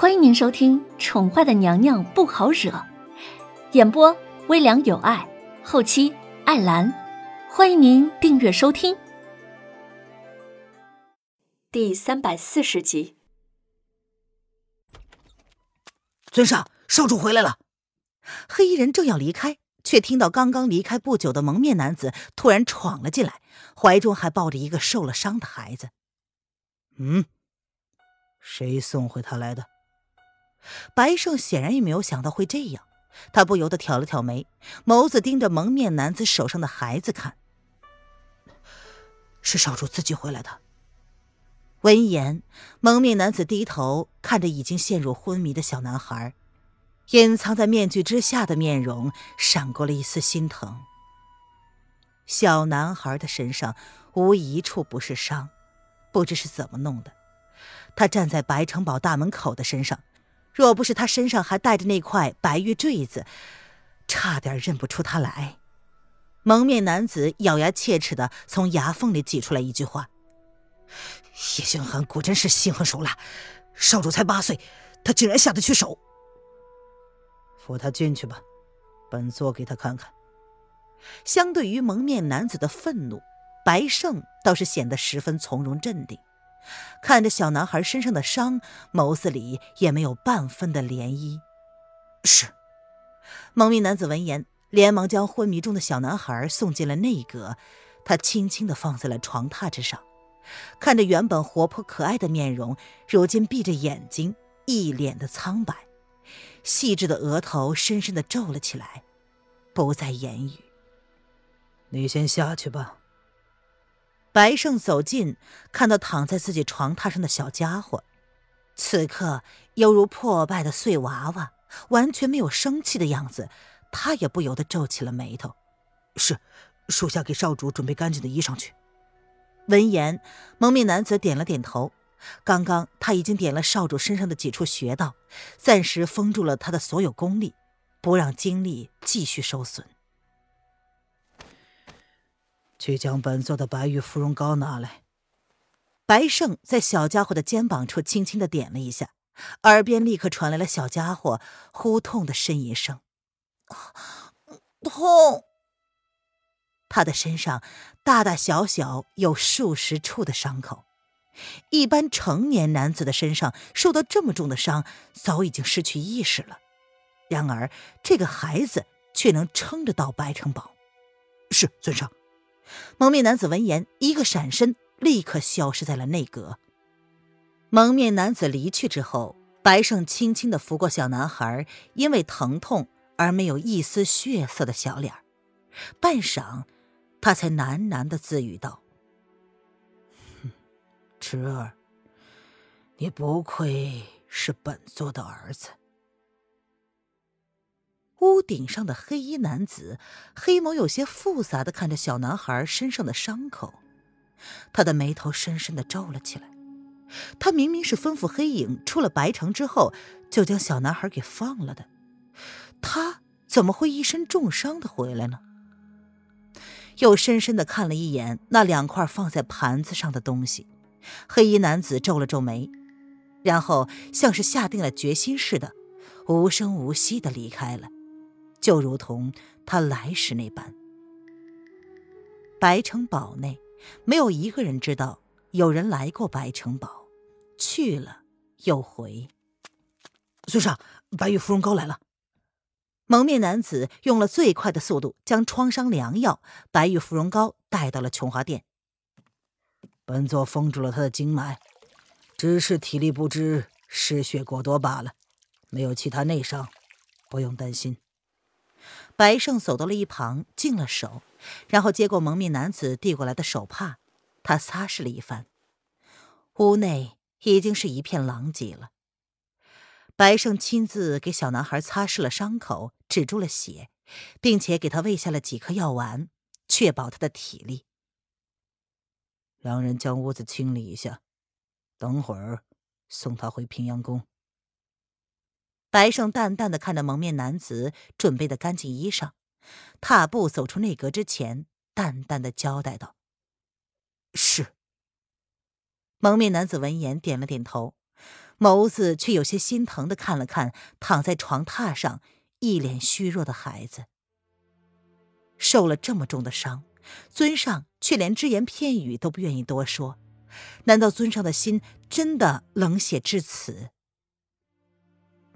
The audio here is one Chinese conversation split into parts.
欢迎您收听《宠坏的娘娘不好惹》，演播微凉有爱，后期艾兰。欢迎您订阅收听。第三百四十集，尊上，少主回来了。黑衣人正要离开，却听到刚刚离开不久的蒙面男子突然闯了进来，怀中还抱着一个受了伤的孩子。嗯，谁送回他来的？白胜显然也没有想到会这样，他不由得挑了挑眉，眸子盯着蒙面男子手上的孩子看。是少主自己回来的。闻言，蒙面男子低头看着已经陷入昏迷的小男孩，隐藏在面具之下的面容闪过了一丝心疼。小男孩的身上无一处不是伤，不知是怎么弄的。他站在白城堡大门口的身上。若不是他身上还带着那块白玉坠子，差点认不出他来。蒙面男子咬牙切齿的从牙缝里挤出来一句话：“叶星寒果真是心狠手辣，少主才八岁，他竟然下得去手。扶他进去吧，本座给他看看。”相对于蒙面男子的愤怒，白胜倒是显得十分从容镇定。看着小男孩身上的伤，眸子里也没有半分的涟漪。是，蒙面男子闻言，连忙将昏迷中的小男孩送进了内阁。他轻轻地放在了床榻之上，看着原本活泼可爱的面容，如今闭着眼睛，一脸的苍白，细致的额头深深的皱了起来，不再言语。你先下去吧。白胜走近，看到躺在自己床榻上的小家伙，此刻犹如破败的碎娃娃，完全没有生气的样子。他也不由得皱起了眉头。是，属下给少主准备干净的衣裳去。闻言，蒙面男子点了点头。刚刚他已经点了少主身上的几处穴道，暂时封住了他的所有功力，不让精力继续受损。去将本座的白玉芙蓉膏拿来。白胜在小家伙的肩膀处轻轻的点了一下，耳边立刻传来了小家伙呼痛的呻吟声。痛！他的身上大大小小有数十处的伤口，一般成年男子的身上受到这么重的伤，早已经失去意识了。然而这个孩子却能撑得到白城堡。是尊上。蒙面男子闻言，一个闪身，立刻消失在了内阁。蒙面男子离去之后，白胜轻轻的拂过小男孩因为疼痛而没有一丝血色的小脸半晌，他才喃喃的自语道：“哼侄儿，你不愧是本座的儿子。”屋顶上的黑衣男子，黑眸有些复杂的看着小男孩身上的伤口，他的眉头深深的皱了起来。他明明是吩咐黑影出了白城之后，就将小男孩给放了的，他怎么会一身重伤的回来呢？又深深的看了一眼那两块放在盘子上的东西，黑衣男子皱了皱眉，然后像是下定了决心似的，无声无息的离开了。就如同他来时那般，白城堡内没有一个人知道有人来过白城堡，去了又回。孙上，白玉芙蓉膏来了。蒙面男子用了最快的速度将创伤良药白玉芙蓉膏带到了琼华殿。本座封住了他的经脉，只是体力不支，失血过多罢了，没有其他内伤，不用担心。白胜走到了一旁，净了手，然后接过蒙面男子递过来的手帕，他擦拭了一番。屋内已经是一片狼藉了。白胜亲自给小男孩擦拭了伤口，止住了血，并且给他喂下了几颗药丸，确保他的体力。让人将屋子清理一下，等会儿送他回平阳宫。白胜淡淡的看着蒙面男子准备的干净衣裳，踏步走出内阁之前，淡淡的交代道：“是。”蒙面男子闻言点了点头。眸子却有些心疼的看了看躺在床榻上一脸虚弱的孩子。受了这么重的伤，尊上却连只言片语都不愿意多说。难道尊上的心真的冷血至此？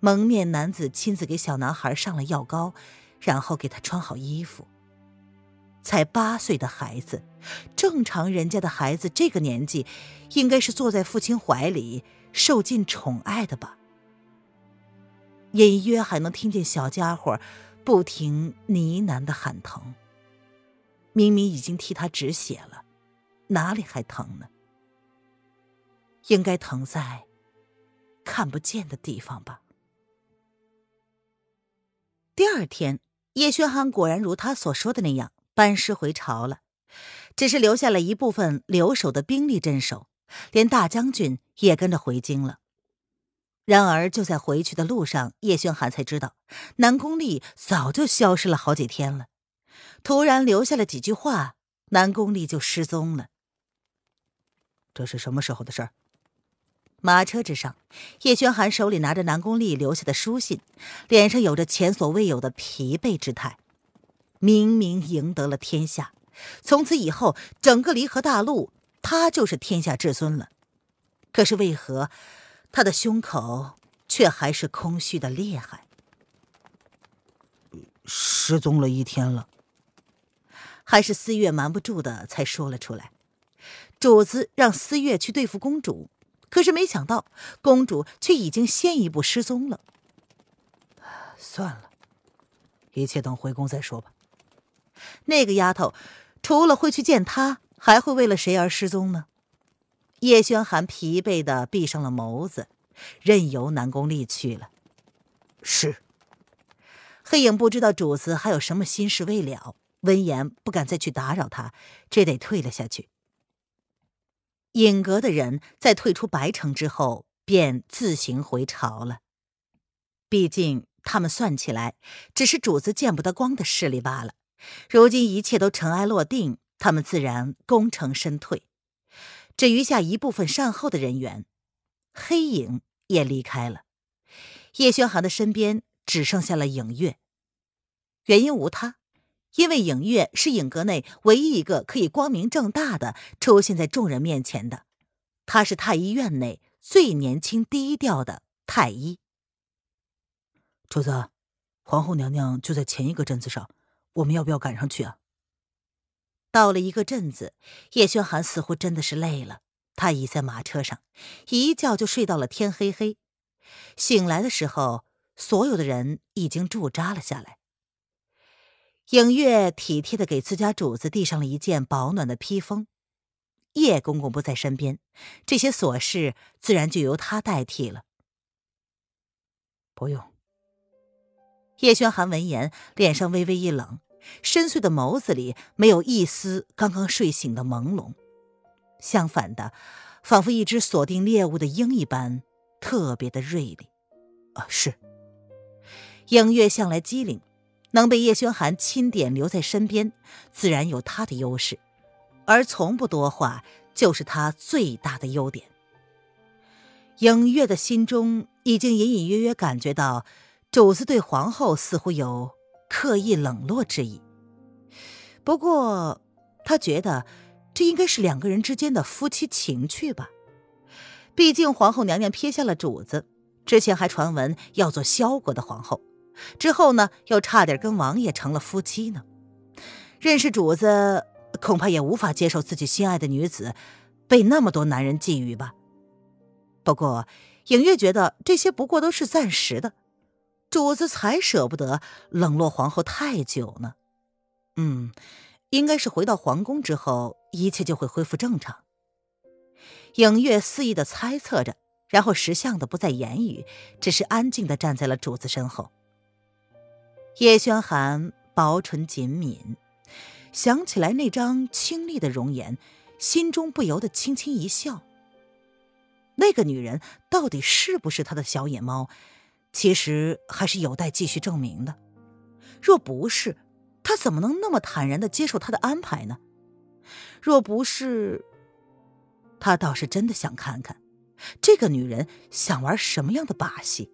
蒙面男子亲自给小男孩上了药膏，然后给他穿好衣服。才八岁的孩子，正常人家的孩子这个年纪，应该是坐在父亲怀里受尽宠爱的吧？隐约还能听见小家伙不停呢喃的喊疼。明明已经替他止血了，哪里还疼呢？应该疼在看不见的地方吧。第二天，叶轩寒果然如他所说的那样班师回朝了，只是留下了一部分留守的兵力镇守，连大将军也跟着回京了。然而就在回去的路上，叶轩寒才知道南宫丽早就消失了好几天了，突然留下了几句话，南宫丽就失踪了。这是什么时候的事儿？马车之上，叶轩寒手里拿着南宫丽留下的书信，脸上有着前所未有的疲惫之态。明明赢得了天下，从此以后，整个离合大陆，他就是天下至尊了。可是为何他的胸口却还是空虚的厉害？失踪了一天了，还是思月瞒不住的才说了出来。主子让思月去对付公主。可是没想到，公主却已经先一步失踪了。算了，一切等回宫再说吧。那个丫头，除了会去见他，还会为了谁而失踪呢？叶轩寒疲惫的闭上了眸子，任由南宫丽去了。是。黑影不知道主子还有什么心事未了，闻言不敢再去打扰他，只得退了下去。尹阁的人在退出白城之后，便自行回朝了。毕竟他们算起来，只是主子见不得光的势力罢了。如今一切都尘埃落定，他们自然功成身退。只余下一部分善后的人员，黑影也离开了。叶轩寒的身边只剩下了影月，原因无他。因为影月是影阁内唯一一个可以光明正大的出现在众人面前的，她是太医院内最年轻、低调的太医。主子，皇后娘娘就在前一个镇子上，我们要不要赶上去啊？到了一个镇子，叶轩寒似乎真的是累了，他倚在马车上，一觉就睡到了天黑黑。醒来的时候，所有的人已经驻扎了下来。影月体贴的给自家主子递上了一件保暖的披风。叶公公不在身边，这些琐事自然就由他代替了。不用。叶轩寒闻言，脸上微微一冷，深邃的眸子里没有一丝刚刚睡醒的朦胧，相反的，仿佛一只锁定猎物的鹰一般，特别的锐利。啊，是。影月向来机灵。能被叶轩寒钦点留在身边，自然有他的优势，而从不多话就是他最大的优点。影月的心中已经隐隐约约感觉到，主子对皇后似乎有刻意冷落之意。不过，他觉得这应该是两个人之间的夫妻情趣吧。毕竟皇后娘娘撇下了主子，之前还传闻要做萧国的皇后。之后呢，又差点跟王爷成了夫妻呢。认识主子，恐怕也无法接受自己心爱的女子被那么多男人觊觎吧。不过，影月觉得这些不过都是暂时的，主子才舍不得冷落皇后太久呢。嗯，应该是回到皇宫之后，一切就会恢复正常。影月肆意的猜测着，然后识相的不再言语，只是安静的站在了主子身后。叶轩寒薄唇紧抿，想起来那张清丽的容颜，心中不由得轻轻一笑。那个女人到底是不是他的小野猫？其实还是有待继续证明的。若不是，他怎么能那么坦然的接受他的安排呢？若不是，他倒是真的想看看，这个女人想玩什么样的把戏？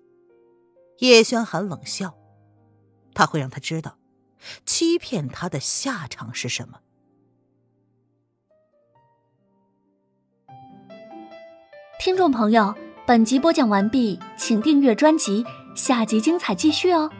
叶轩寒冷笑，他会让他知道，欺骗他的下场是什么。听众朋友，本集播讲完毕，请订阅专辑，下集精彩继续哦。